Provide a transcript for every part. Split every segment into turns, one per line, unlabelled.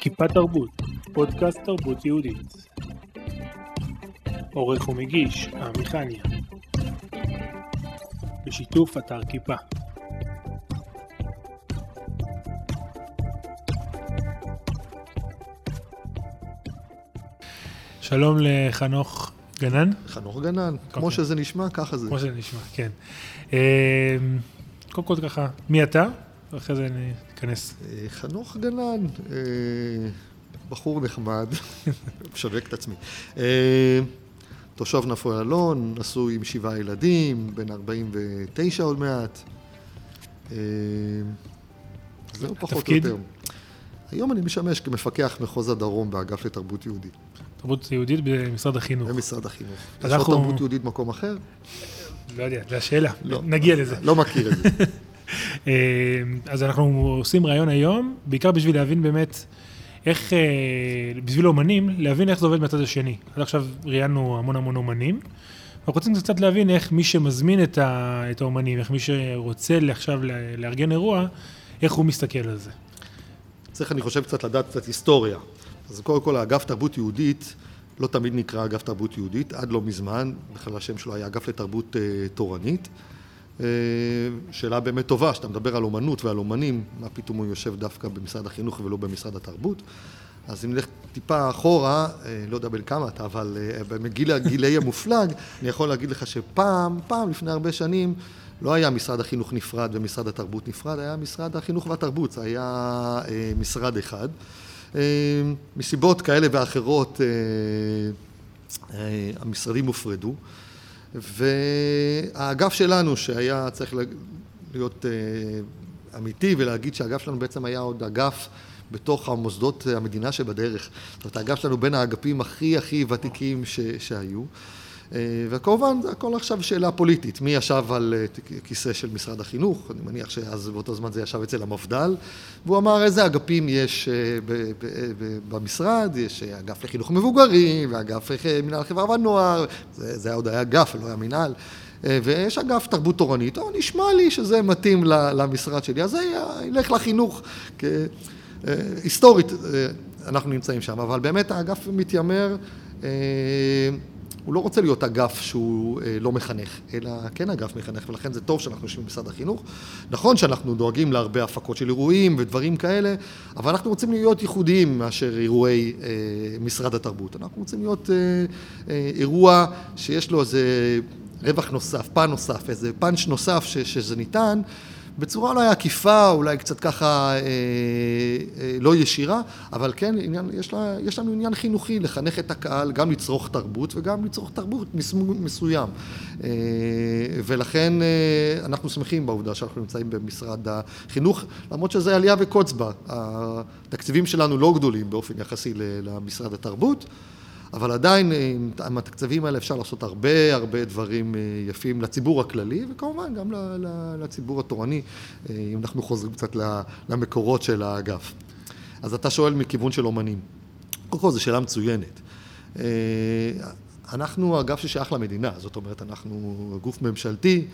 כיפה תרבות, פודקאסט תרבות יהודית. עורך ומגיש, עמיחניה. בשיתוף אתר כיפה. שלום לחנוך גנן.
חנוך גנן, כמו
אוקיי.
שזה נשמע, ככה זה.
כמו שזה נשמע, כן. אה, קודם כל ככה, מי אתה? ואחרי זה ניכנס.
אה, חנוך גנן, אה, בחור נחמד, משווק את עצמי. אה, תושב נפו אלון, נשוי עם שבעה ילדים, בן 49 עוד מעט. זהו פחות או? יותר. היום אני משמש כמפקח מחוז הדרום באגף לתרבות יהודית,
תרבות יהודית במשרד החינוך.
במשרד החינוך. יש עוד תרבות יהודית במקום אחר?
לא יודע, זו השאלה.
לא.
נגיע לזה.
לא מכיר את זה.
אה, אז אנחנו עושים ראיון היום, בעיקר בשביל להבין באמת איך, אה, בשביל אומנים, להבין איך זה עובד מהצד השני. עד עכשיו ראיינו המון המון אומנים, אנחנו רוצים קצת להבין איך מי שמזמין את, ה, את האומנים, איך מי שרוצה עכשיו לארגן אירוע, איך הוא מסתכל על זה.
צריך, אני חושב, קצת לדעת קצת היסטוריה. אז קודם כל, האגף תרבות יהודית לא תמיד נקרא אגף תרבות יהודית, עד לא מזמן, בכלל השם שלו היה אגף לתרבות אה, תורנית. אה, שאלה באמת טובה, שאתה מדבר על אומנות ועל אומנים, מה פתאום הוא יושב דווקא במשרד החינוך ולא במשרד התרבות? אז אם נלך טיפה אחורה, אה, לא יודע בין כמה אתה, אבל בגיל הגילאי המופלג, אני יכול להגיד לך שפעם, פעם לפני הרבה שנים, לא היה משרד החינוך נפרד ומשרד התרבות נפרד, היה משרד החינוך והתרבות, זה היה משרד אחד. אה, מסיבות כאלה ואחרות, אה, אה, המשרדים הופרדו, והאגף שלנו, שהיה צריך לה- להיות אמיתי ולהגיד שהאגף שלנו בעצם היה עוד אגף בתוך המוסדות המדינה שבדרך. זאת אומרת, האגף שלנו בין האגפים הכי הכי ותיקים ש, שהיו. אה, וכמובן, זה הכל עכשיו שאלה פוליטית. מי ישב על אה, כיסא של משרד החינוך? אני מניח שאז באותו זמן זה ישב אצל המפד"ל, והוא אמר איזה אגפים יש אה, במשרד, יש אגף לחינוך מבוגרים, ואגף מנהל חברה והנוער, זה, זה עוד היה אגף, לא היה מנהל. ויש אגף תרבות תורנית, או נשמע לי שזה מתאים למשרד שלי, אז זה ילך לחינוך. היסטורית אנחנו נמצאים שם, אבל באמת האגף מתיימר, הוא לא רוצה להיות אגף שהוא אה, לא מחנך, אלא כן אגף מחנך, ולכן זה טוב שאנחנו יושבים במשרד החינוך. נכון שאנחנו דואגים להרבה הפקות של אירועים ודברים כאלה, אבל אנחנו רוצים להיות ייחודיים מאשר אירועי אה, משרד התרבות. אנחנו רוצים להיות אה, אה, אירוע שיש לו איזה רווח נוסף, פן נוסף, איזה פאנץ' נוסף ש, שזה ניתן. בצורה אולי עקיפה, אולי קצת ככה אה, אה, לא ישירה, אבל כן, עניין, יש, לה, יש לנו עניין חינוכי לחנך את הקהל, גם לצרוך תרבות וגם לצרוך תרבות מסוג מסוים. אה, ולכן אה, אנחנו שמחים בעובדה שאנחנו נמצאים במשרד החינוך, למרות שזה עלייה וקוץ בה. התקציבים שלנו לא גדולים באופן יחסי למשרד התרבות. אבל עדיין עם- התקציבים האלה אפשר לעשות הרבה הרבה דברים אה, יפים לציבור הכללי וכמובן גם לציבור התורני, אה, אם אנחנו חוזרים קצת למקורות של האגף. אז אתה שואל מכיוון של אומנים. קודם כל זו שאלה מצוינת. אה, אנחנו אגף ששייך למדינה, זאת אומרת אנחנו גוף ממשלתי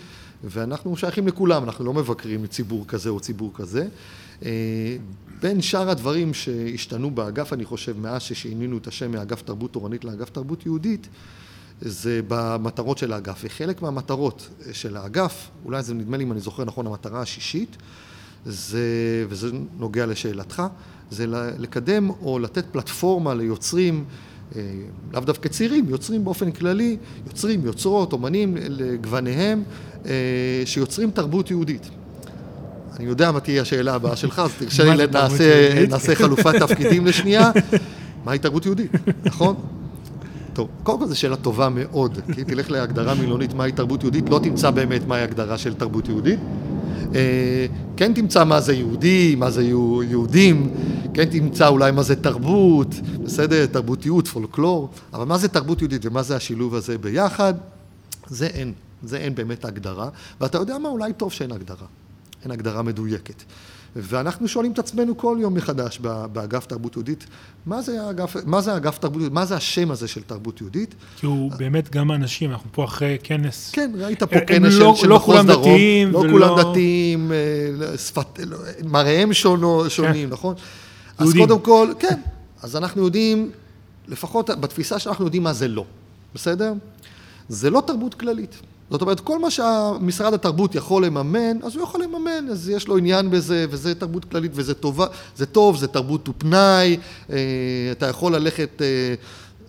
ואנחנו שייכים לכולם, אנחנו לא מבקרים ציבור כזה או ציבור כזה. אה, בין שאר הדברים שהשתנו באגף, אני חושב, מאז ששינינו את השם מאגף תרבות תורנית לאגף תרבות יהודית, זה במטרות של האגף. וחלק מהמטרות של האגף, אולי זה נדמה לי אם אני זוכר נכון, המטרה השישית, זה, וזה נוגע לשאלתך, זה לקדם או לתת פלטפורמה ליוצרים, לאו דווקא צעירים, יוצרים באופן כללי, יוצרים, יוצרות, אומנים לגווניהם, אה, שיוצרים תרבות יהודית. אני יודע מה תהיה השאלה הבאה שלך, אז תרשה לי? נעשה חלופת תפקידים לשנייה. מהי תרבות יהודית, נכון? טוב, קודם כל זו שאלה טובה מאוד, כי תלך להגדרה מילונית מהי תרבות יהודית, לא תמצא באמת מהי הגדרה של תרבות יהודית. אה, כן תמצא מה זה יהודי, מה זה יהו- יהודים, כן תמצא אולי מה זה תרבות, בסדר, תרבותיות, פולקלור, אבל מה זה תרבות יהודית ומה זה השילוב הזה ביחד, זה אין, זה אין באמת הגדרה, ואתה יודע מה, אולי טוב שאין הגדרה. אין הגדרה מדויקת. ואנחנו שואלים את עצמנו כל יום מחדש באגף תרבות יהודית, מה זה אגף, מה זה אגף תרבות יהודית, מה זה השם הזה של תרבות יהודית?
כי הוא באמת גם אנשים, אנחנו פה אחרי כנס.
כן, ראית פה כנס של, לא, של
לא
מחוז דרום.
דתיים
לא
ולא...
כולם דתיים, אה, שפת, לא, מראיהם שונו, שונים, כן. נכון?
יהודים.
אז קודם כל, כן, אז אנחנו יודעים, לפחות בתפיסה שאנחנו יודעים מה זה לא, בסדר? זה לא תרבות כללית. זאת אומרת, כל מה שמשרד התרבות יכול לממן, אז הוא יכול לממן, אז יש לו עניין בזה, וזה תרבות כללית, וזה טובה, זה טוב, זה תרבות ופנאי, אה, אתה יכול ללכת, אה,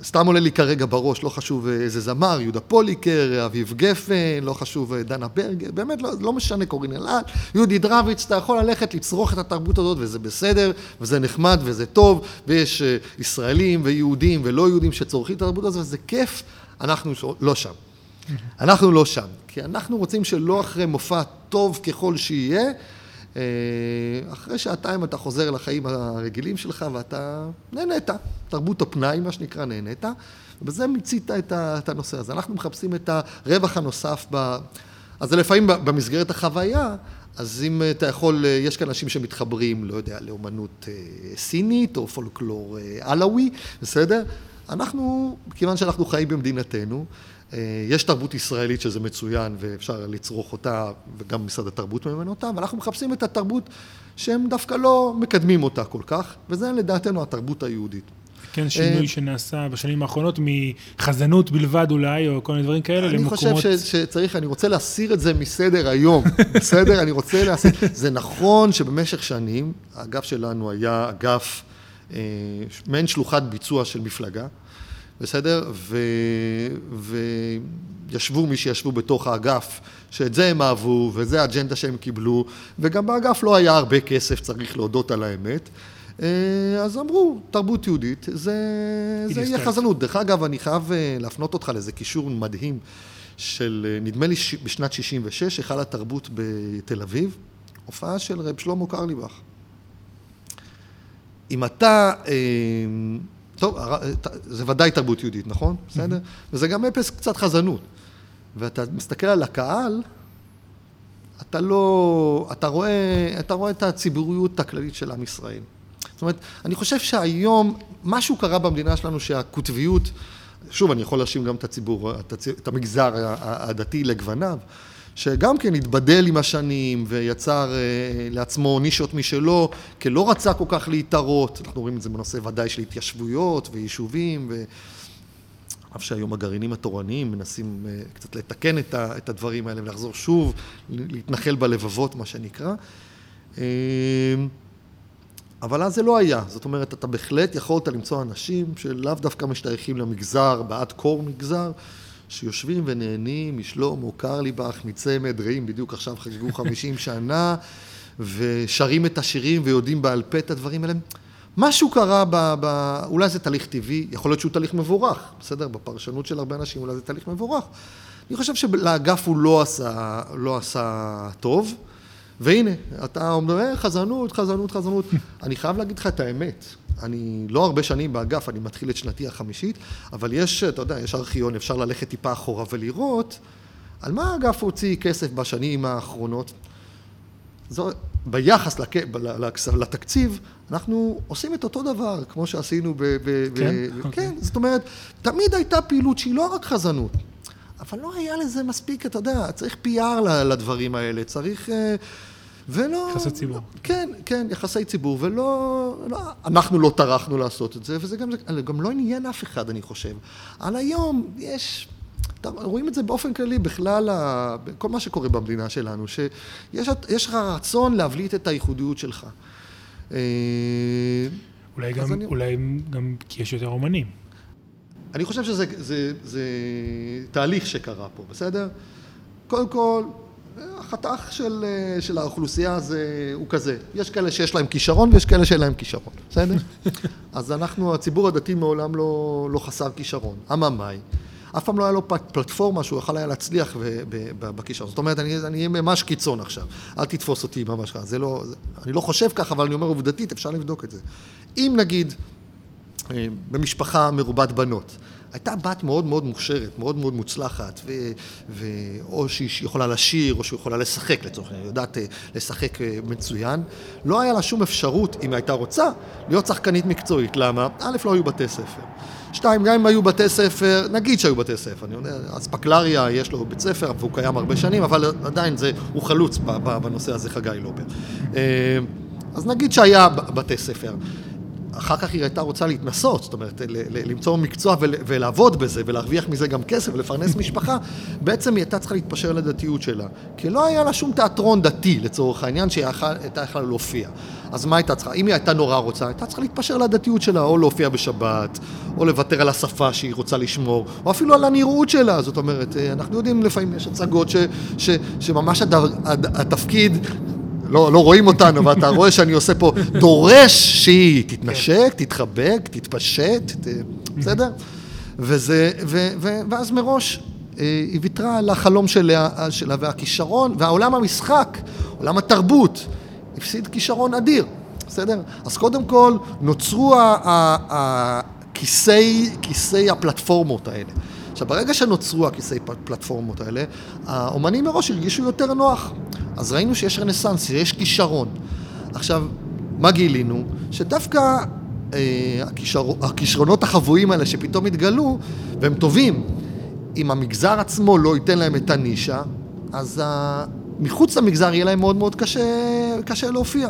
סתם עולה לי כרגע בראש, לא חשוב איזה זמר, יהודה פוליקר, אביב גפן, לא חשוב דנה ברגר, באמת לא, לא משנה, קורין אלעד, יהודי דרביץ, אתה יכול ללכת לצרוך את התרבות הזאת, וזה בסדר, וזה נחמד, וזה טוב, ויש אה, ישראלים ויהודים ולא יהודים שצורכים את התרבות הזאת, וזה כיף, אנחנו לא שם. אנחנו לא שם, כי אנחנו רוצים שלא אחרי מופע טוב ככל שיהיה, אה, אחרי שעתיים אתה חוזר לחיים הרגילים שלך ואתה נהנית, תרבות הפנאי, מה שנקרא, נהנית, ובזה מיצית את הנושא הזה. אנחנו מחפשים את הרווח הנוסף ב... אז זה לפעמים במסגרת החוויה, אז אם אתה יכול, יש כאן אנשים שמתחברים, לא יודע, לאומנות אה, סינית או פולקלור אה, עלאווי, בסדר? אנחנו, כיוון שאנחנו חיים במדינתנו, אה, יש תרבות ישראלית שזה מצוין ואפשר לצרוך אותה וגם משרד התרבות מממן אותה, ואנחנו מחפשים את התרבות שהם דווקא לא מקדמים אותה כל כך, וזה לדעתנו התרבות היהודית.
כן, שינוי אה, שנעשה בשנים האחרונות מחזנות בלבד אולי, או כל מיני דברים כאלה,
אני
למקומות...
אני חושב שצריך, אני רוצה להסיר את זה מסדר היום, בסדר? אני רוצה להסיר... זה נכון שבמשך שנים, האגף שלנו היה אגף, אה, מעין שלוחת ביצוע של מפלגה. בסדר? ו... וישבו מי שישבו בתוך האגף, שאת זה הם אהבו, וזה האג'נדה שהם קיבלו, וגם באגף לא היה הרבה כסף, צריך להודות על האמת. אה, אז אמרו, תרבות יהודית, זה, זה יהיה חזנות. דרך אגב, אני חייב אה, להפנות אותך לאיזה קישור מדהים של, אה, נדמה לי בשנת 66, היכל התרבות בתל אביב, הופעה של רב שלמה קרליבך. אם אתה טוב, זה ודאי תרבות יהודית, נכון? בסדר? וזה גם אפס קצת חזנות. ואתה מסתכל על הקהל, אתה לא... אתה רואה, אתה רואה את הציבוריות הכללית של עם ישראל. זאת אומרת, אני חושב שהיום משהו קרה במדינה שלנו שהקוטביות, שוב, אני יכול להאשים גם את הציבור, את המגזר הדתי לגווניו, שגם כן התבדל עם השנים ויצר אה, לעצמו נישות משלו, כי לא רצה כל כך להתערות, אנחנו רואים את זה בנושא ודאי של התיישבויות ויישובים, ו... אף שהיום הגרעינים התורניים מנסים אה, קצת לתקן את הדברים האלה ולחזור שוב, להתנחל בלבבות, מה שנקרא. אה, אבל אז זה לא היה, זאת אומרת, אתה בהחלט יכולת למצוא אנשים שלאו דווקא משתייכים למגזר, בעד קור מגזר, שיושבים ונהנים או קרליבך, מצמד, רעים, בדיוק עכשיו חגגו 50 שנה, ושרים את השירים ויודעים בעל פה את הדברים האלה. משהו קרה, ב, ב, אולי זה תהליך טבעי, יכול להיות שהוא תהליך מבורך, בסדר? בפרשנות של הרבה אנשים אולי זה תהליך מבורך. אני חושב שלאגף הוא לא עשה, לא עשה טוב, והנה, אתה אומר, אה, חזנות, חזנות, חזנות. אני חייב להגיד לך את האמת. אני לא הרבה שנים באגף, אני מתחיל את שנתי החמישית, אבל יש, אתה יודע, יש ארכיון, אפשר ללכת טיפה אחורה ולראות על מה האגף הוציא כסף בשנים האחרונות. זו, ביחס לק, לתקציב, אנחנו עושים את אותו דבר, כמו שעשינו ב... ב
כן?
ב okay. כן, זאת אומרת, תמיד הייתה פעילות שהיא לא רק חזנות, אבל לא היה לזה מספיק, אתה יודע, צריך PR לדברים האלה, צריך... אה, ולא...
יחסי ציבור.
כן, כן, יחסי ציבור, ולא... לא, אנחנו לא טרחנו לעשות את זה, וזה גם, גם לא עניין אף אחד, אני חושב. על היום יש... רואים את זה באופן כללי בכלל, כל מה שקורה במדינה שלנו, שיש לך רצון להבליט את הייחודיות שלך.
אה, אולי גם, אני... אולי גם כי יש יותר אומנים.
אני חושב שזה זה, זה תהליך שקרה פה, בסדר? קודם כל, החתך של, של האוכלוסייה זה, הוא כזה, יש כאלה שיש להם כישרון ויש כאלה שאין להם כישרון, בסדר? אז אנחנו, הציבור הדתי מעולם לא, לא חסר כישרון, אממאי. אף פעם לא היה לו פלטפורמה שהוא יכול היה להצליח בכישרון. זאת אומרת, אני אהיה ממש קיצון עכשיו, אל תתפוס אותי ממש ככה, זה לא, זה, אני לא חושב ככה, אבל אני אומר עובדתית, אפשר לבדוק את זה. אם נגיד, במשפחה מרובת בנות, הייתה בת מאוד מאוד מוכשרת, מאוד מאוד מוצלחת, ו, ו, שהיא יכולה לשיר, או שהיא יכולה לשחק לצורך העניין, יודעת אה, לשחק אה, מצוין. לא היה לה שום אפשרות, אם הייתה רוצה, להיות שחקנית מקצועית. למה? א', לא היו בתי ספר. שתיים, גם אם היו בתי ספר, נגיד שהיו בתי ספר, אני יודע, אספקלריה יש לו בית ספר, והוא קיים הרבה שנים, אבל עדיין זה, הוא חלוץ בנושא הזה, חגי לובר. אז נגיד שהיה בתי ספר. אחר כך היא הייתה רוצה להתנסות, זאת אומרת, למצוא מקצוע ולעבוד בזה ולהרוויח מזה גם כסף ולפרנס משפחה, בעצם היא הייתה צריכה להתפשר לדתיות שלה. כי לא היה לה שום תיאטרון דתי, לצורך העניין, שהיא הייתה יכולה להופיע. אז מה הייתה צריכה? אם היא הייתה נורא רוצה, הייתה צריכה להתפשר לדתיות שלה, או להופיע בשבת, או לוותר על השפה שהיא רוצה לשמור, או אפילו על הנראות שלה. זאת אומרת, אנחנו יודעים לפעמים יש הצגות ש, ש, שממש הד, הד, התפקיד לא, לא רואים אותנו, אבל אתה רואה שאני עושה פה, דורש שהיא תתנשק, תתחבק, תתפשט, ת... בסדר? וזה, ו, ו, ואז מראש אה, היא ויתרה על החלום שלה, שלה והכישרון, והעולם המשחק, עולם התרבות, הפסיד כישרון אדיר, בסדר? אז קודם כל נוצרו הכיסי, כיסי הפלטפורמות האלה. עכשיו, ברגע שנוצרו הכיסי פלטפורמות האלה, האומנים מראש הרגישו יותר נוח. אז ראינו שיש רנסאנס, שיש כישרון. עכשיו, מה גילינו? שדווקא אה, הכישר, הכישרונות החבויים האלה שפתאום התגלו, והם טובים, אם המגזר עצמו לא ייתן להם את הנישה, אז ה... מחוץ למגזר יהיה להם מאוד מאוד קשה, קשה להופיע.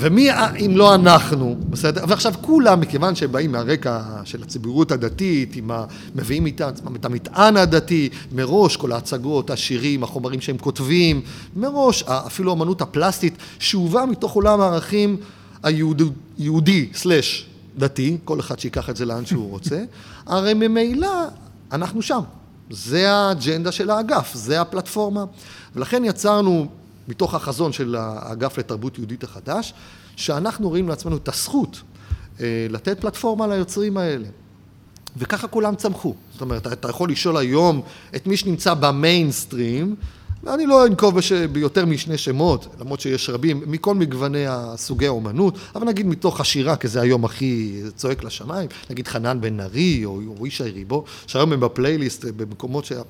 ומי אם לא אנחנו, בסדר? ועכשיו כולם, מכיוון שהם באים מהרקע של הציבוריות הדתית, עם ה... מביאים איתם את המטען הדתי, מראש כל ההצגות, השירים, החומרים שהם כותבים, מראש אפילו האמנות הפלסטית, שאובה מתוך עולם הערכים היהודי סלש דתי, כל אחד שיקח את זה לאן שהוא רוצה, הרי ממילא אנחנו שם. זה האג'נדה של האגף, זה הפלטפורמה. ולכן יצרנו מתוך החזון של האגף לתרבות יהודית החדש, שאנחנו רואים לעצמנו את הזכות אה, לתת פלטפורמה ליוצרים האלה. וככה כולם צמחו. זאת אומרת, אתה יכול לשאול היום את מי שנמצא במיינסטרים, ואני לא אנקוב בש... ביותר משני שמות, למרות שיש רבים, מכל מגווני הסוגי האומנות, אבל נגיד מתוך השירה, כי זה היום הכי צועק לשמיים, נגיד חנן בן ארי או, או ישי ריבו, שהיום הם בפלייליסט במקומות שה...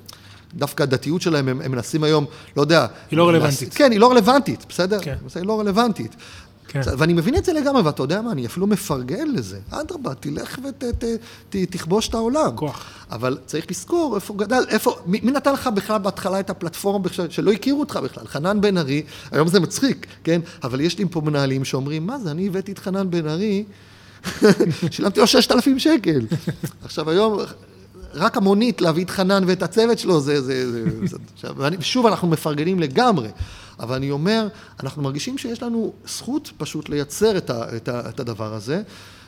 דווקא הדתיות שלהם, הם, הם מנסים היום, לא יודע...
היא לא רלוונטית.
לס... כן, היא לא רלוונטית, בסדר? כן. היא לא רלוונטית. כן. ואני מבין את זה לגמרי, ואתה יודע מה, אני אפילו מפרגן לזה. אדרבה, תלך ותכבוש את העולם.
כוח.
אבל צריך לזכור איפה גדל, איפה, מי, מי נתן לך בכלל בהתחלה את הפלטפורמה בכלל, שלא הכירו אותך בכלל? חנן בן ארי, היום זה מצחיק, כן? אבל יש לי פה מנהלים שאומרים, מה זה, אני הבאתי את חנן בן ארי, שילמתי לו ששת אלפים שקל. עכשיו היום, רק המונית להביא את חנן ואת הצוות שלו, זה... זה, זה, זה עכשיו, שוב, אנחנו מפרגנים לגמרי, אבל אני אומר, אנחנו מרגישים שיש לנו זכות פשוט לייצר את, ה, את, ה, את הדבר הזה,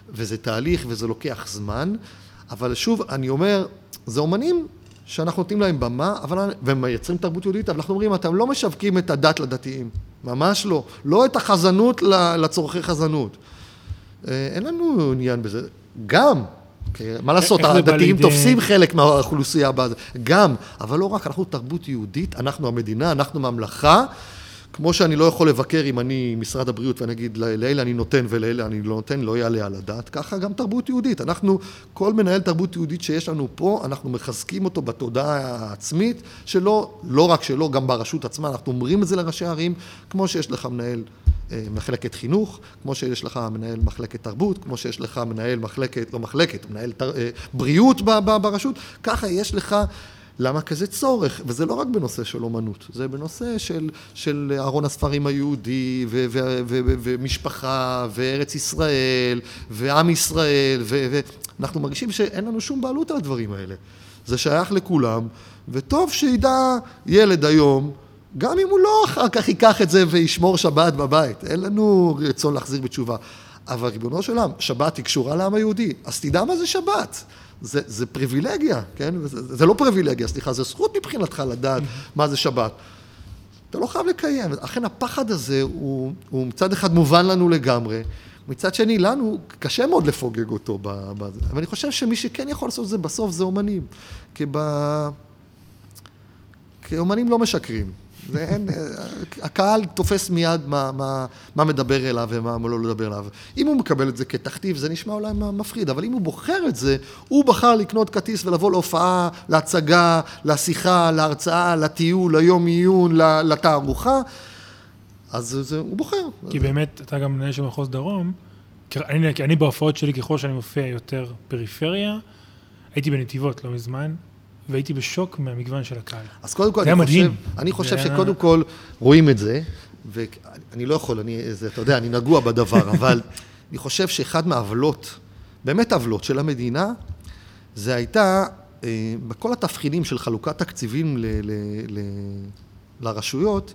וזה תהליך וזה לוקח זמן, אבל שוב, אני אומר, זה אומנים שאנחנו נותנים להם במה, אבל, ומייצרים תרבות יהודית, אבל אנחנו אומרים, אתם לא משווקים את הדת לדתיים, ממש לא. לא את החזנות לצורכי חזנות. אה, אין לנו עניין בזה. גם, מה לעשות, הדתיים תופסים חלק מהאוכלוסייה, גם, אבל לא רק, אנחנו תרבות יהודית, אנחנו המדינה, אנחנו ממלכה. כמו שאני לא יכול לבקר אם אני משרד הבריאות ואני אגיד לאלה אני נותן ולאלה אני לא נותן, לא יעלה על הדעת, ככה גם תרבות יהודית. אנחנו, כל מנהל תרבות יהודית שיש לנו פה, אנחנו מחזקים אותו בתודעה העצמית שלו, לא רק שלו, גם ברשות עצמה, אנחנו אומרים את זה לראשי ערים, כמו שיש לך מנהל אה, מחלקת חינוך, כמו שיש לך מנהל מחלקת תרבות, כמו שיש לך מנהל מחלקת, לא מחלקת, מנהל תר, אה, בריאות ברשות, ככה יש לך למה כזה צורך? וזה לא רק בנושא של אומנות, זה בנושא של, של ארון הספרים היהודי, ו, ו, ו, ו, ומשפחה, וארץ ישראל, ועם ישראל, ואנחנו מרגישים שאין לנו שום בעלות על הדברים האלה. זה שייך לכולם, וטוב שידע ילד היום, גם אם הוא לא אחר כך ייקח את זה וישמור שבת בבית, אין לנו רצון להחזיר בתשובה. אבל ריבונו של עולם, שבת היא קשורה לעם היהודי, אז תדע מה זה שבת. זה, זה פריבילגיה, כן? זה, זה לא פריבילגיה, סליחה, זה זכות מבחינתך לדעת מה זה שבת. אתה לא חייב לקיים. אכן הפחד הזה הוא, הוא מצד אחד מובן לנו לגמרי, מצד שני לנו קשה מאוד לפוגג אותו. בזה. אבל אני חושב שמי שכן יכול לעשות את זה בסוף זה אומנים. כי, ב... כי אומנים לא משקרים. זה אין, אה, הקהל תופס מיד מה, מה, מה מדבר אליו ומה לא לדבר אליו. אם הוא מקבל את זה כתכתיב, זה נשמע אולי מפחיד, אבל אם הוא בוחר את זה, הוא בחר לקנות כרטיס ולבוא להופעה, להצגה, לשיחה, להרצאה, לטיול, ליום עיון, לתערוכה, אז זה, הוא בוחר.
כי באמת, אתה גם מנהל של מחוז דרום, אני, אני בהופעות שלי, ככל שאני מופיע יותר פריפריה, הייתי בנתיבות לא מזמן, והייתי בשוק מהמגוון של הקהל.
אז קודם כל, אני חושב, אני חושב שקודם כל רואים את זה, ואני לא יכול, אני, זה, אתה יודע, אני נגוע בדבר, אבל אני חושב שאחד מהעוולות, באמת עוולות של המדינה, זה הייתה, אה, בכל התבחינים של חלוקת תקציבים ל, ל, ל, לרשויות,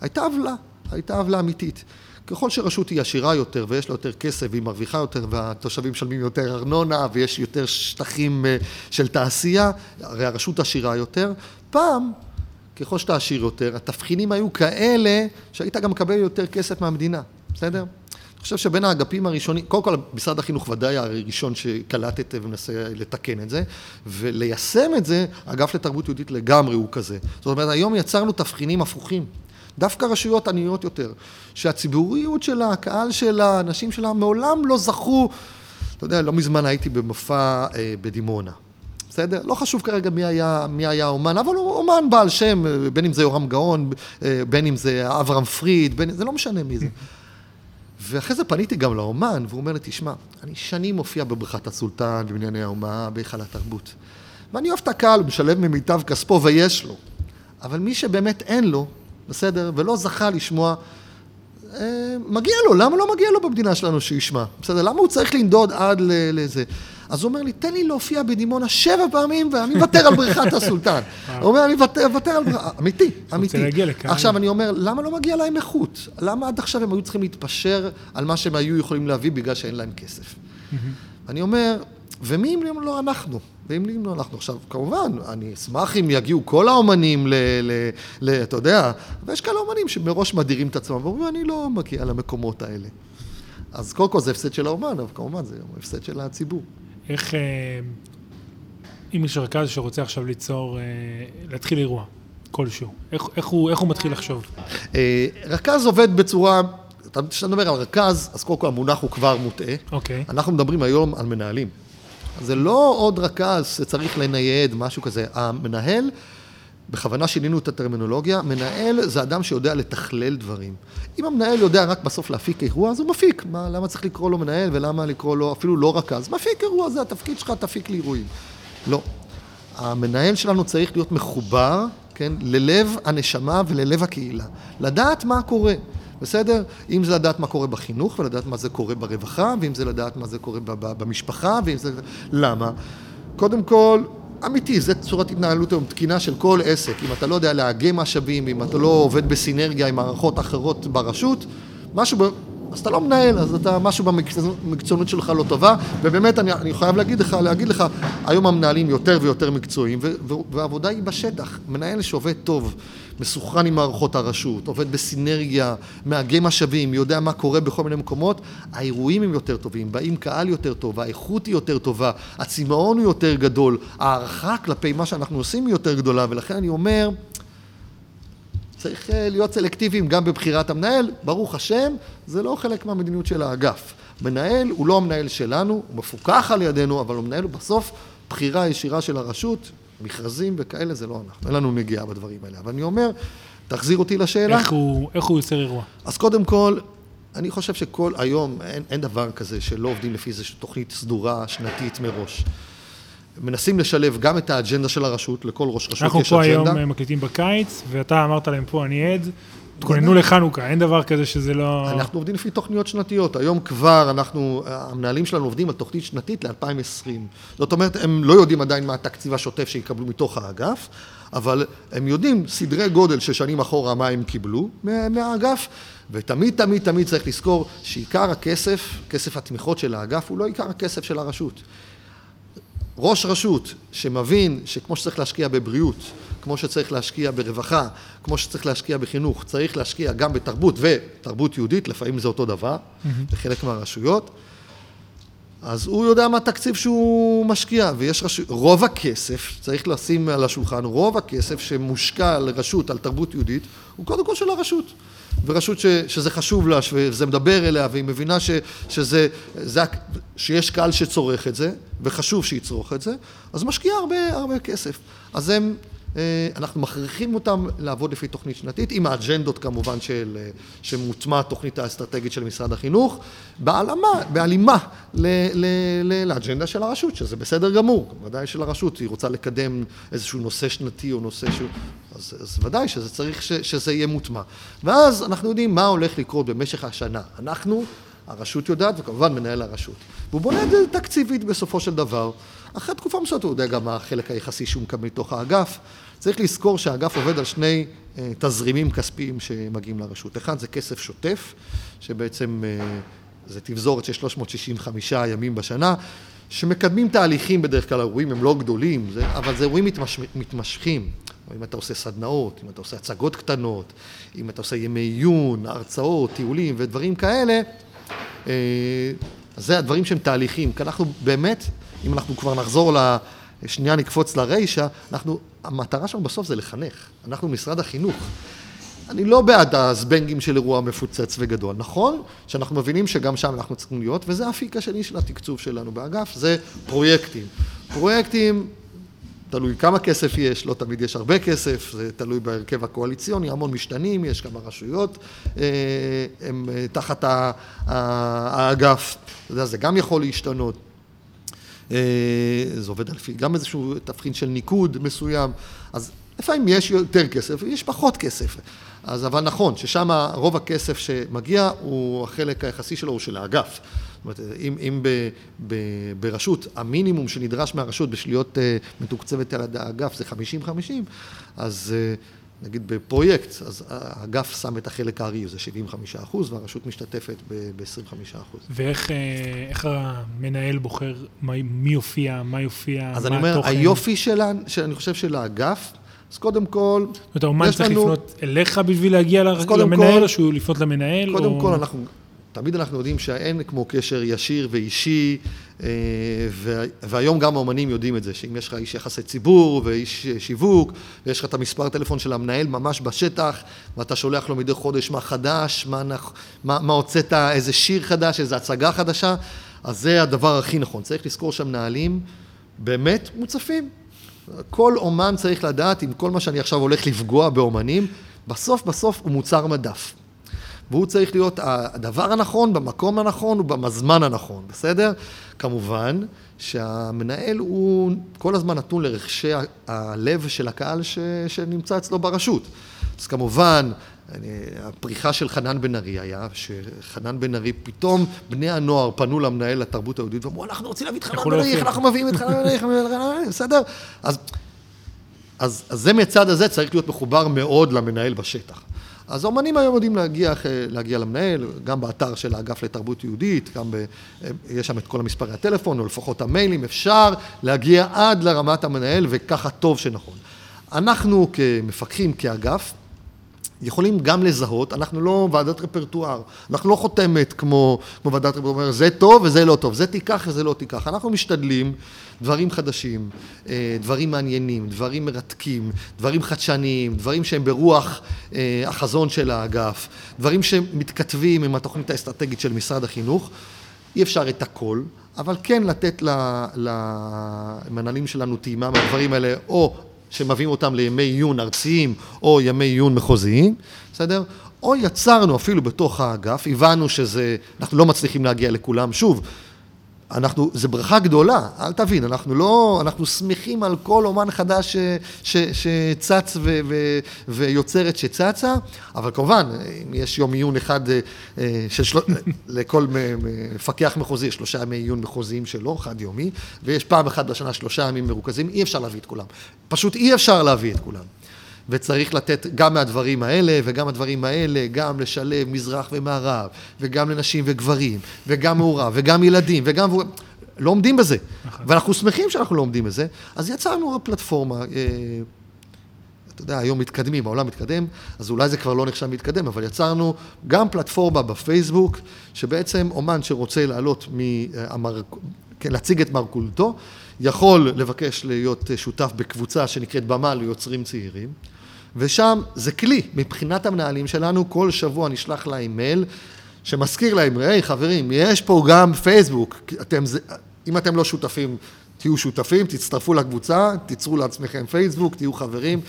הייתה עוולה, הייתה עוולה אמיתית. ככל שרשות היא עשירה יותר ויש לה יותר כסף והיא מרוויחה יותר והתושבים משלמים יותר ארנונה ויש יותר שטחים אה, של תעשייה, הרי הרשות עשירה יותר, פעם, ככל שאתה עשיר יותר, התבחינים היו כאלה שהיית גם מקבל יותר כסף מהמדינה, בסדר? אני חושב שבין האגפים הראשונים, קודם כל משרד החינוך ודאי הראשון שקלט ומנסה לתקן את זה, וליישם את זה, האגף לתרבות יהודית לגמרי הוא כזה. זאת אומרת, היום יצרנו תבחינים הפוכים. דווקא רשויות עניות יותר, שהציבוריות שלה, הקהל שלה, האנשים שלה, מעולם לא זכו, אתה יודע, לא מזמן הייתי במופע אה, בדימונה. בסדר? לא חשוב כרגע מי היה, מי היה אומן, אבל הוא אומן בעל שם, בין אם זה יורם גאון, אה, בין אם זה אברהם פריד, בין, זה לא משנה מי זה. ואחרי זה פניתי גם לאומן, והוא אומר לי, תשמע, אני שנים מופיע בבריכת הסולטן, בבנייני האומה, בהיכל התרבות. ואני אוהב את הקהל, משלם ממיטב כספו ויש לו. אבל מי שבאמת אין לו, בסדר? ולא זכה לשמוע, אה, מגיע לו, למה לא מגיע לו במדינה שלנו שישמע? בסדר? למה הוא צריך לנדוד עד לזה? אז הוא אומר לי, תן לי להופיע בדימונה שבע פעמים ואני מוותר על בריכת הסולטן. הוא אומר, אני מוותר על בריכת... אמיתי, אמיתי. עכשיו, אני אומר, למה לא מגיע להם איכות? למה עד עכשיו הם היו צריכים להתפשר על מה שהם היו יכולים להביא בגלל שאין להם כסף? אני אומר, ומי אם לא אנחנו? ואם לא אנחנו עכשיו, כמובן, אני אשמח אם יגיעו כל האומנים ל... ל, ל אתה יודע, ויש כאלה אומנים שמראש מדירים את עצמם ואומרים, אני לא מגיע למקומות האלה. אז קודם כל זה הפסד של האומן, אבל כמובן זה הפסד של הציבור.
איך, אה, אם יש רכז שרוצה עכשיו ליצור, אה, להתחיל אירוע כלשהו, איך, איך, הוא, איך הוא מתחיל לחשוב?
אה, רכז עובד בצורה... כשאתה מדבר על רכז, אז קודם כל המונח הוא כבר מוטעה.
אוקיי.
אנחנו מדברים היום על מנהלים. זה לא עוד רכז שצריך לנייד, משהו כזה. המנהל, בכוונה שינינו את הטרמינולוגיה, מנהל זה אדם שיודע לתכלל דברים. אם המנהל יודע רק בסוף להפיק אירוע, אז הוא מפיק. מה, למה צריך לקרוא לו מנהל ולמה לקרוא לו אפילו לא רכז? מפיק אירוע, זה התפקיד שלך, תפיק לי אירועים. לא. המנהל שלנו צריך להיות מחובר, כן, ללב הנשמה וללב הקהילה. לדעת מה קורה. בסדר? אם זה לדעת מה קורה בחינוך, ולדעת מה זה קורה ברווחה, ואם זה לדעת מה זה קורה במשפחה, ואם זה... למה? קודם כל, אמיתי, זו צורת התנהלות היום תקינה של כל עסק. אם אתה לא יודע לאגם משאבים, אם אתה לא עובד בסינרגיה עם מערכות אחרות ברשות, משהו אז אתה לא מנהל, אז אתה, משהו במקצוענות שלך לא טובה, ובאמת אני, אני חייב להגיד לך, להגיד לך, היום המנהלים יותר ויותר מקצועיים, והעבודה היא בשטח. מנהל שעובד טוב, מסוכן עם מערכות הרשות, עובד בסינרגיה, מאגם משאבים, יודע מה קורה בכל מיני מקומות, האירועים הם יותר טובים, באים קהל יותר טוב, האיכות היא יותר טובה, הצמאון הוא יותר גדול, ההערכה כלפי מה שאנחנו עושים היא יותר גדולה, ולכן אני אומר, צריך אה, להיות סלקטיביים גם בבחירת המנהל, ברוך השם, זה לא חלק מהמדיניות של האגף. מנהל הוא לא המנהל שלנו, הוא מפוקח על ידינו, אבל הוא מנהל בסוף בחירה ישירה של הרשות, מכרזים וכאלה, זה לא אנחנו, אין לנו נגיעה בדברים האלה. אבל אני אומר, תחזיר אותי לשאלה.
איך הוא, איך הוא יוצר אירוע?
אז קודם כל, אני חושב שכל היום, אין, אין דבר כזה שלא עובדים לפי איזושהי תוכנית סדורה, שנתית מראש. מנסים לשלב גם את האג'נדה של הרשות, לכל ראש רשות יש אג'נדה.
אנחנו פה היום אה, מקליטים בקיץ, ואתה אמרת להם פה, אני עד, תכוננו לחנוכה, אין דבר כזה שזה לא...
אנחנו עובדים לפי תוכניות שנתיות. היום כבר אנחנו, המנהלים שלנו עובדים על תוכנית שנתית ל-2020. זאת אומרת, הם לא יודעים עדיין מה התקציב השוטף שיקבלו מתוך האגף, אבל הם יודעים סדרי גודל של שנים אחורה מה הם קיבלו מהאגף, ותמיד תמיד תמיד צריך לזכור שעיקר הכסף, כסף התמיכות של האגף, הוא לא עיקר הכסף של הרשות. ראש רשות שמבין שכמו שצריך להשקיע בבריאות, כמו שצריך להשקיע ברווחה, כמו שצריך להשקיע בחינוך, צריך להשקיע גם בתרבות ותרבות יהודית, לפעמים זה אותו דבר, mm-hmm. בחלק מהרשויות. אז הוא יודע מה התקציב שהוא משקיע, ויש רשות, רוב הכסף, צריך לשים על השולחן, רוב הכסף שמושקע לרשות על תרבות יהודית, הוא קודם כל של הרשות. ורשות ש, שזה חשוב לה, וזה מדבר אליה, והיא מבינה ש, שזה, זה, שיש קהל שצורך את זה, וחשוב שיצרוך את זה, אז משקיעה הרבה, הרבה כסף. אז הם אנחנו מכריחים אותם לעבוד לפי תוכנית שנתית, עם האג'נדות כמובן של, אה, שמוטמעת תוכנית האסטרטגית של משרד החינוך, בהלימה, בהלימה ל, ל, ל, לאג'נדה של הרשות, שזה בסדר גמור, ודאי של הרשות, היא רוצה לקדם איזשהו נושא שנתי או נושא שהוא... אז, אז ודאי שזה צריך ש, שזה יהיה מוטמע. ואז אנחנו יודעים מה הולך לקרות במשך השנה. אנחנו, הרשות יודעת, וכמובן מנהל הרשות. והוא בונה את זה תקציבית בסופו של דבר. אחרי תקופה מסוימת הוא יודע גם מה החלק היחסי שהוא מקבל מתוך האגף. צריך לזכור שהאגף עובד על שני אה, תזרימים כספיים שמגיעים לרשות. אחד זה כסף שוטף, שבעצם אה, זה תבזורת של 365 ימים בשנה, שמקדמים תהליכים בדרך כלל, האירועים הם לא גדולים, זה, אבל זה אירועים מתמש, מתמשכים. אם אתה עושה סדנאות, אם אתה עושה הצגות קטנות, אם אתה עושה ימי עיון, הרצאות, טיולים ודברים כאלה, אה, זה הדברים שהם תהליכים, כי אנחנו באמת, אם אנחנו כבר נחזור ל... שנייה נקפוץ לרישה, אנחנו, המטרה שלנו בסוף זה לחנך. אנחנו משרד החינוך. אני לא בעד הזבנגים של אירוע מפוצץ וגדול. נכון שאנחנו מבינים שגם שם אנחנו צריכים להיות, וזה האפיק השני של התקצוב שלנו באגף, זה פרויקטים. פרויקטים, תלוי כמה כסף יש, לא תמיד יש הרבה כסף, זה תלוי בהרכב הקואליציוני, המון משתנים, יש כמה רשויות, אה, הם אה, תחת האגף, אתה יודע, זה גם יכול להשתנות. אה, זה עובד על גם איזשהו תבחין של ניקוד מסוים, אז לפעמים יש יותר כסף ויש פחות כסף. אז אבל נכון, ששם רוב הכסף שמגיע הוא החלק היחסי שלו הוא של האגף. זאת אומרת, אם, אם ב, ב, ברשות, המינימום שנדרש מהרשות בשביל להיות uh, מתוקצבת על האגף זה 50-50, אז uh, נגיד בפרויקט, אז האגף שם את החלק הארי, זה 75 אחוז, והרשות משתתפת ב-25 אחוז.
ואיך אה, המנהל בוחר מי יופיע, מה יופיע, מה התוכן?
אז אני אומר, היופי שלה, שאני חושב של האגף, אז קודם כל,
זאת אומרת, האומן צריך לנו... לפנות אליך בשביל להגיע למנהל, כל, או שהוא לפנות למנהל?
קודם
או...
כל, אנחנו תמיד אנחנו יודעים שאין כמו קשר ישיר ואישי, והיום גם האומנים יודעים את זה, שאם יש לך איש יחסי ציבור ואיש שיווק, ויש לך את המספר טלפון של המנהל ממש בשטח, ואתה שולח לו מדי חודש מה חדש, מה, מה, מה הוצאת, איזה שיר חדש, איזה הצגה חדשה, אז זה הדבר הכי נכון. צריך לזכור שהמנהלים באמת מוצפים. כל אומן צריך לדעת, עם כל מה שאני עכשיו הולך לפגוע באומנים, בסוף בסוף הוא מוצר מדף. והוא צריך להיות הדבר הנכון, במקום הנכון ובזמן הנכון, בסדר? כמובן שהמנהל הוא כל הזמן נתון לרכשי הלב של הקהל ש, שנמצא אצלו ברשות. אז כמובן, הפריחה של חנן בן ארי היה, שחנן בן ארי, פתאום בני הנוער פנו למנהל לתרבות היהודית ואמרו, אנחנו רוצים להביא את חנן בן ארי, איך אנחנו מביאים את חנן בן ארי, בסדר? אז, אז, אז זה מצד הזה צריך להיות מחובר מאוד למנהל בשטח. אז האומנים היום יודעים להגיע, להגיע למנהל, גם באתר של האגף לתרבות יהודית, גם ב, יש שם את כל המספרי הטלפון, או לפחות המיילים, אפשר להגיע עד לרמת המנהל, וככה טוב שנכון. אנחנו כמפקחים, כאגף, יכולים גם לזהות, אנחנו לא ועדת רפרטואר, אנחנו לא חותמת כמו, כמו ועדת רפרטואר, זה טוב וזה לא טוב, זה תיקח וזה לא תיקח, אנחנו משתדלים דברים חדשים, אה, דברים מעניינים, דברים מרתקים, דברים חדשניים, דברים שהם ברוח אה, החזון של האגף, דברים שמתכתבים עם התוכנית האסטרטגית של משרד החינוך, אי אפשר את הכל, אבל כן לתת למנהלים שלנו טעימה מהדברים האלה, או שמביאים אותם לימי עיון ארציים או ימי עיון מחוזיים, בסדר? או יצרנו אפילו בתוך האגף, הבנו שזה, אנחנו לא מצליחים להגיע לכולם, שוב, אנחנו, זה ברכה גדולה, אל תבין, אנחנו לא, אנחנו שמחים על כל אומן חדש שצץ ו, ו, ויוצרת שצצה, אבל כמובן, אם יש יום עיון אחד אה, אה, של של, לכל מפקח מחוזי, שלושה ימי עיון מחוזיים שלו, חד יומי, ויש פעם אחת בשנה שלושה ימים מרוכזים, אי אפשר להביא את כולם. פשוט אי אפשר להביא את כולם. וצריך לתת גם מהדברים האלה וגם הדברים האלה, גם לשלב מזרח ומערב, וגם לנשים וגברים, וגם מעורב, וגם ילדים, וגם... לא עומדים בזה. נכון. ואנחנו שמחים שאנחנו לא עומדים בזה, אז יצרנו פלטפורמה, אה, אתה יודע, היום מתקדמים, העולם מתקדם, אז אולי זה כבר לא נחשב מתקדם, אבל יצרנו גם פלטפורמה בפייסבוק, שבעצם אומן שרוצה לעלות, מהמר... כן, להציג את מרכולתו, יכול לבקש להיות שותף בקבוצה שנקראת במה ליוצרים צעירים, ושם זה כלי, מבחינת המנהלים שלנו, כל שבוע נשלח להם מייל שמזכיר להם, היי חברים, יש פה גם פייסבוק, אתם, אם אתם לא שותפים, תהיו שותפים, תצטרפו לקבוצה, תיצרו לעצמכם פייסבוק, תהיו חברים,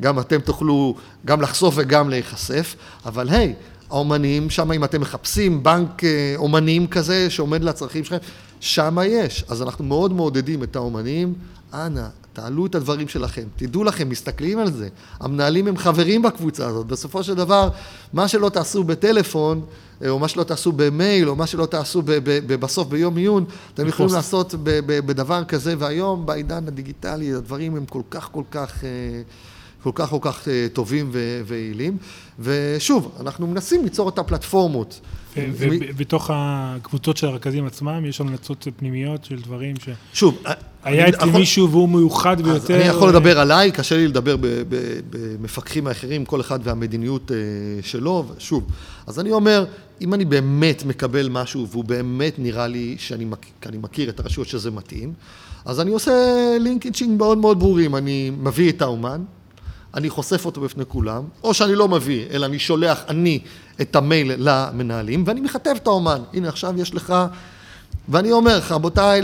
גם אתם תוכלו גם לחשוף וגם להיחשף, אבל היי, האומנים, שם אם אתם מחפשים בנק אה, אומנים כזה שעומד לצרכים שלכם, שם יש. אז אנחנו מאוד מעודדים את האומנים, אנא, תעלו את הדברים שלכם, תדעו לכם, מסתכלים על זה. המנהלים הם חברים בקבוצה הזאת. בסופו של דבר, מה שלא תעשו בטלפון, אה, או מה שלא תעשו במייל, או מה שלא תעשו ב- ב- בסוף ביום עיון, אתם יכולים לעשות ב- בדבר כזה, והיום בעידן הדיגיטלי הדברים הם כל כך כל כך... אה, כל כך כל כך אה, טובים ויעילים. ושוב, אנחנו מנסים ליצור את הפלטפורמות.
ובתוך הקבוצות של הרכזים עצמם, יש המלצות פנימיות של דברים ש...
שוב,
היה אצלי מישהו והוא מיוחד ביותר.
אני יכול לדבר עליי, קשה לי לדבר במפקחים האחרים, כל אחד והמדיניות אה, שלו, שוב. אז אני אומר, אם אני באמת מקבל משהו והוא באמת נראה לי שאני מכיר את הרשויות שזה מתאים, אז אני עושה לינקיצ'ינג מאוד מאוד ברורים, אני מביא את האומן, אני חושף אותו בפני כולם, או שאני לא מביא, אלא אני שולח אני את המייל למנהלים, ואני מכתב את האומן. הנה, עכשיו יש לך... ואני אומר לך, רבותיי,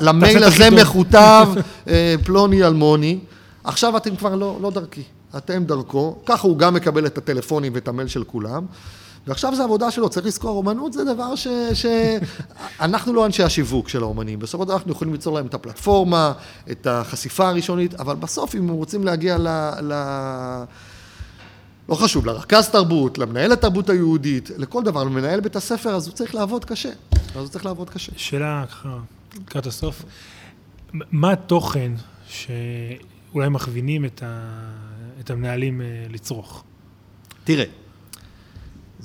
למייל הזה מכותב אה, פלוני אלמוני, עכשיו אתם כבר לא, לא דרכי, אתם דרכו, ככה הוא גם מקבל את הטלפונים ואת המייל של כולם. ועכשיו זה עבודה שלו, צריך לזכור, אומנות זה דבר ש... ש... אנחנו לא אנשי השיווק של האומנים, בסופו של דבר אנחנו יכולים ליצור להם את הפלטפורמה, את החשיפה הראשונית, אבל בסוף אם הם רוצים להגיע ל... ל... לא חשוב, לרכז תרבות, למנהל התרבות היהודית, לכל דבר, למנהל בית הספר, אז הוא צריך לעבוד קשה. אז הוא צריך לעבוד קשה.
שאלה ככה, לקראת הסוף, מה התוכן שאולי מכווינים את, ה... את המנהלים אה, לצרוך?
תראה,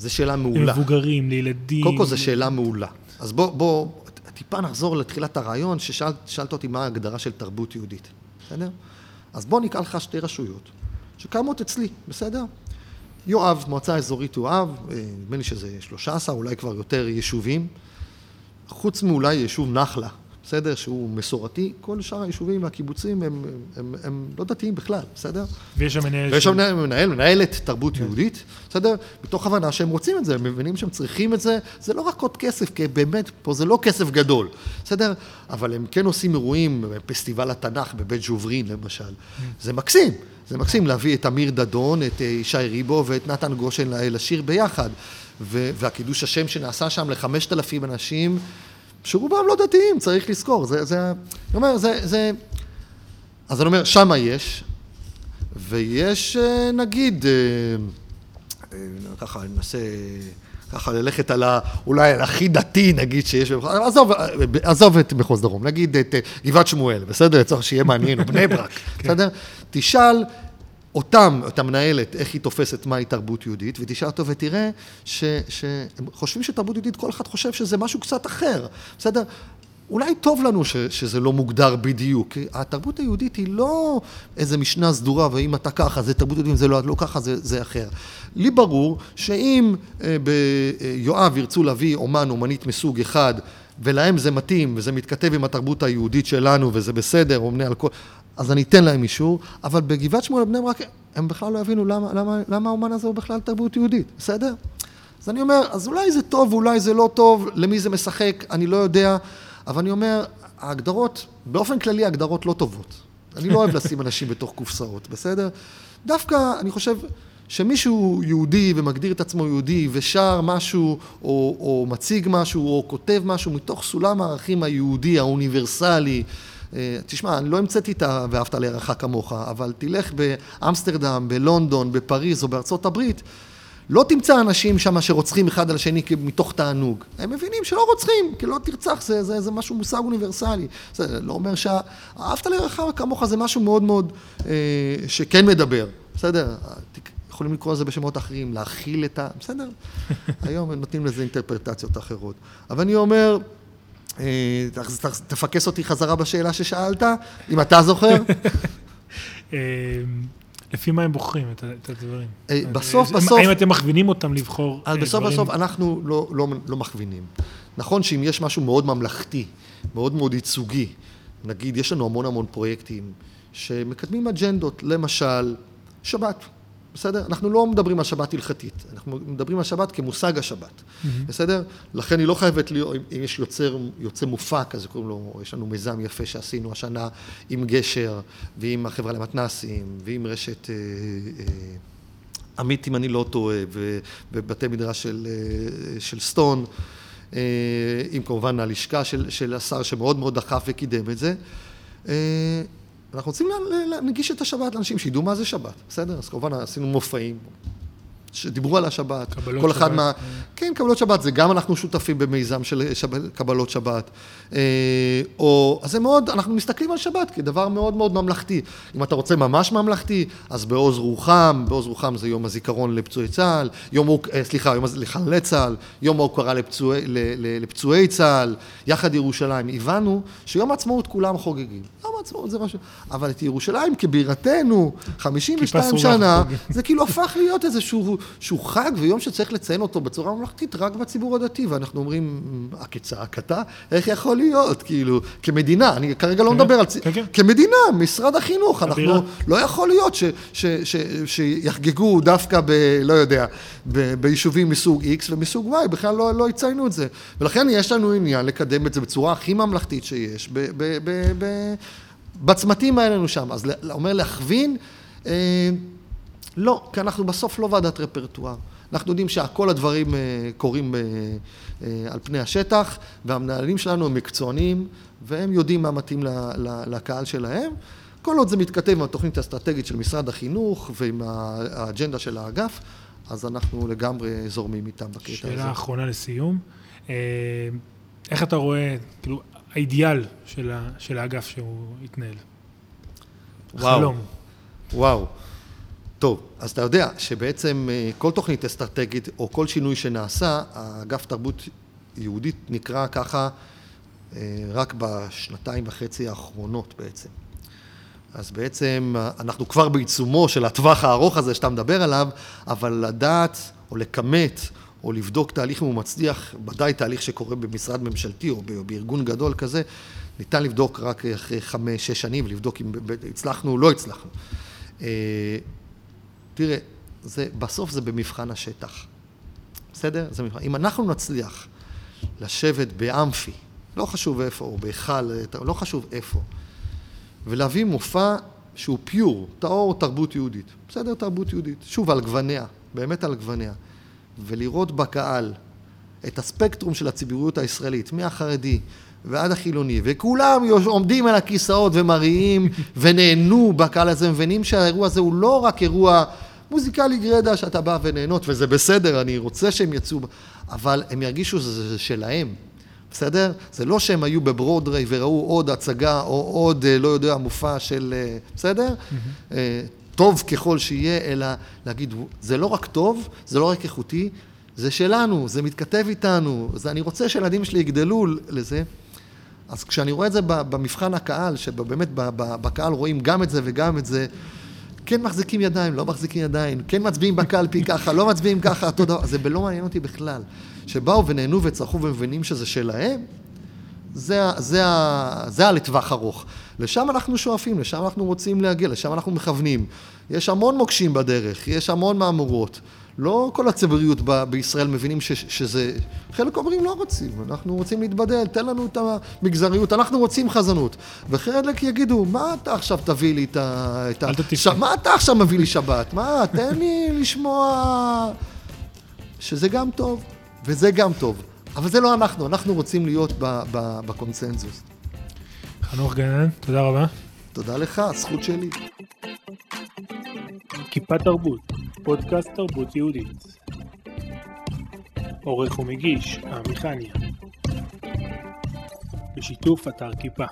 זו שאלה מעולה.
למבוגרים, לילדים.
קודם כל זו שאלה מעולה. אז בוא, בוא, טיפה נחזור לתחילת הרעיון, ששאלת אותי מה ההגדרה של תרבות יהודית, בסדר? אז בוא נקרא לך שתי רשויות, שקיימות אצלי, בסדר? יואב, מועצה אזורית יואב, אה, נדמה לי שזה 13, אולי כבר יותר יישובים. חוץ מאולי יישוב נחלה, בסדר? שהוא מסורתי, כל שאר היישובים והקיבוצים הם, הם, הם, הם לא דתיים בכלל, בסדר?
ויש שם מנהל...
ויש שם מנהל, מנהל, מנהלת תרבות כן. יהודית, בסדר? מתוך הבנה שהם רוצים את זה, הם מבינים שהם צריכים את זה, זה לא רק עוד כסף, כי באמת, פה זה לא כסף גדול, בסדר? אבל הם כן עושים אירועים, פסטיבל התנ"ך בבית ג'וברין למשל, כן. זה מקסים. זה מקסים להביא את אמיר דדון, את אה, ישי ריבו ואת נתן גושן לשיר ביחד. והקידוש השם שנעשה שם לחמשת אלפים אנשים, שרובם לא דתיים, צריך לזכור. זה, זה, אני אומר, זה, זה... אז אני אומר, שמה יש, ויש אה, נגיד, אה, ככה אני מנסה... ככה ללכת על ה... אולי על הכי דתי, נגיד, שיש... עזוב, עזוב את מחוז דרום, נגיד את גבעת שמואל, בסדר? צריך שיהיה מעניין, או בני ברק, כן. בסדר? תשאל אותם, את המנהלת, איך היא תופסת מהי תרבות יהודית, ותשאל אותו ותראה שהם חושבים שתרבות יהודית, כל אחד חושב שזה משהו קצת אחר, בסדר? אולי טוב לנו ש, שזה לא מוגדר בדיוק, כי התרבות היהודית היא לא איזה משנה סדורה, ואם אתה ככה זה תרבות יהודית, אם זה לא, לא ככה זה, זה אחר. לי ברור שאם אה, ביואב ירצו להביא אומן, אומנית מסוג אחד, ולהם זה מתאים, וזה מתכתב עם התרבות היהודית שלנו, וזה בסדר, או בני על כל... אז אני אתן להם אישור, אבל בגבעת שמואל בני ברק הם בכלל לא יבינו למה, למה, למה האומן הזה הוא בכלל תרבות יהודית, בסדר? אז אני אומר, אז אולי זה טוב, אולי זה לא טוב, למי זה משחק, אני לא יודע, אבל אני אומר, ההגדרות, באופן כללי ההגדרות לא טובות. אני לא אוהב לשים אנשים בתוך קופסאות, בסדר? דווקא, אני חושב, שמישהו יהודי ומגדיר את עצמו יהודי ושר משהו או, או מציג משהו או כותב משהו מתוך סולם הערכים היהודי האוניברסלי תשמע, אני לא המצאתי את ה"ואהבת לרעך כמוך", אבל תלך באמסטרדם, בלונדון, בפריז או בארצות הברית, לא תמצא אנשים שם שרוצחים אחד על השני מתוך תענוג. הם מבינים שלא רוצחים, כי לא תרצח, זה, זה, זה משהו מושג אוניברסלי. זה לא אומר שה"אהבת לרעך כמוך" זה משהו מאוד מאוד אה, שכן מדבר, בסדר? יכולים לקרוא לזה בשמות אחרים, להכיל את ה... בסדר? היום הם נותנים לזה אינטרפרטציות אחרות. אבל אני אומר, אה, תפקס אותי חזרה בשאלה ששאלת, אם אתה זוכר.
אה, לפי מה הם בוחרים את, הדברים?
אה, בסוף, בסוף-
האם אתם מכווינים אותם לבחור אה,
בסוף
דברים?
בסוף אנחנו לא, לא, לא מכווינים. נכון שאם יש משהו מאוד ממלכתי, מאוד מאוד ייצוגי, נגיד יש לנו המון המון פרויקטים שמקדמים אג'נדות, למשל שבת, בסדר? אנחנו לא מדברים על שבת הלכתית, אנחנו מדברים על שבת כמושג השבת, בסדר? לכן היא לא חייבת להיות, אם יש יוצר, יוצא מופק, אז קוראים לו, יש לנו מיזם יפה שעשינו השנה עם גשר ועם החברה למתנ"סים ועם רשת... אה, אה, עמית, אם אני לא טועה, ובתי מדרש של, אה, של סטון, אה, עם כמובן הלשכה של, של השר שמאוד מאוד דחף וקידם את זה. אנחנו רוצים לה- לה- להנגיש את השבת לאנשים, שידעו מה זה שבת, בסדר? אז כמובן עשינו מופעים. שדיברו על השבת,
קבלות
כל אחד
שבת,
מה...
אה.
כן, קבלות שבת, זה גם אנחנו שותפים במיזם של שבת, קבלות שבת. אה, או, אז זה מאוד, אנחנו מסתכלים על שבת כדבר מאוד מאוד ממלכתי. אם אתה רוצה ממש ממלכתי, אז בעוז רוחם, בעוז רוחם זה יום הזיכרון לפצועי צה"ל, יום, אה, סליחה, יום לחללי צה"ל, יום ההוקרה לפצועי, ל- ל- לפצועי צה"ל, יחד ירושלים. הבנו שיום העצמאות כולם חוגגים. יום העצמאות זה משהו, אבל את ירושלים כבירתנו, 52
כיפה סרוגה
שנה. זה כאילו הפך להיות איזשהו שהוא חג ויום שצריך לציין אותו בצורה ממלכתית רק בציבור הדתי, ואנחנו אומרים, "אה, כצעקתה, איך יכול להיות, כאילו, כמדינה, אני כרגע לא
כן,
מדבר על...
כן, כן.
כמדינה, משרד החינוך. אנחנו, לא יכול להיות שיחגגו דווקא ב... לא יודע, ביישובים מסוג X ומסוג Y, בכלל לא, לא יציינו את זה. ולכן יש לנו עניין לקדם את זה בצורה הכי ממלכתית שיש, בצמתים האלה שם. אז אומר להכווין, אה, לא, כי אנחנו בסוף לא ועדת רפרטואר. אנחנו יודעים שכל הדברים אה, קורים אה, אה, על פני השטח, והמנהלים שלנו הם מקצוענים, והם יודעים מה מתאים ל- ל- לקהל שלהם. כל עוד זה מתכתב עם התוכנית האסטרטגית של משרד החינוך ועם האג'נדה של האגף, אז אנחנו לגמרי זורמים איתם בקטע הזה.
שאלה אחרונה לסיום. איך אתה רואה, כאילו, האידיאל של, ה, של האגף שהוא יתנהל?
וואו.
חלום.
וואו. טוב, אז אתה יודע שבעצם אה, כל תוכנית אסטרטגית או כל שינוי שנעשה, האגף תרבות יהודית נקרא ככה אה, רק בשנתיים וחצי האחרונות בעצם. אז בעצם אה, אנחנו כבר בעיצומו של הטווח הארוך הזה שאתה מדבר עליו, אבל לדעת או לכמת או לבדוק תהליך אם הוא מצליח, ודאי תהליך שקורה במשרד ממשלתי או בארגון גדול כזה, ניתן לבדוק רק אחרי חמש, שש שנים, ולבדוק אם הצלחנו או לא הצלחנו. אה, תראה, זה, בסוף זה במבחן השטח, בסדר? זה מבחן. אם אנחנו נצליח לשבת באמפי, לא חשוב איפה, או בהיכל, לא חשוב איפה, ולהביא מופע שהוא פיור, טהור תרבות יהודית. בסדר, תרבות יהודית. שוב, על גווניה, באמת על גווניה. ולראות בקהל את הספקטרום של הציבוריות הישראלית, מהחרדי ועד החילוני, וכולם עומדים על הכיסאות ומריעים ונהנו בקהל הזה, מבינים שהאירוע הזה הוא לא רק אירוע מוזיקלי גרידא שאתה בא ונהנות, וזה בסדר, אני רוצה שהם יצאו, אבל הם ירגישו שזה שלהם. בסדר? זה לא שהם היו בברודריי וראו עוד הצגה או עוד, אה, לא יודע, מופע של... אה, בסדר? אה, טוב ככל שיהיה, אלא להגיד, זה לא רק טוב, זה לא רק איכותי, זה שלנו, זה מתכתב איתנו, זה, אני רוצה שהילדים שלי יגדלו לזה. אז כשאני רואה את זה במבחן הקהל, שבאמת בקהל רואים גם את זה וגם את זה, כן מחזיקים ידיים, לא מחזיקים ידיים, כן מצביעים בקלפי ככה, לא מצביעים ככה, אותו דבר, זה לא מעניין אותי בכלל. שבאו ונהנו וצרחו ומבינים שזה שלהם, זה, זה, זה הלטווח ארוך. לשם אנחנו שואפים, לשם אנחנו רוצים להגיע, לשם אנחנו מכוונים. יש המון מוקשים בדרך, יש המון מהמורות. לא כל הציבוריות ב- בישראל מבינים ש, שזה... חלק אומרים לא רוצים, אנחנו רוצים להתבדל, תן לנו את המגזריות, אנחנו רוצים חזנות. וחלק יגידו, מה אתה עכשיו תביא לי את ה... את ה...
אל
ש... מה אתה עכשיו מביא לי שבת? מה, תן לי לשמוע... שזה גם טוב, וזה גם טוב. אבל זה לא אנחנו, אנחנו רוצים להיות ב- ב- בקונסנזוס.
חנוך גנן, תודה רבה.
תודה לך, הזכות שלי.
כיפה תרבות, פודקאסט תרבות יהודית. עורך ומגיש, עמי חניה. בשיתוף אתר כיפה.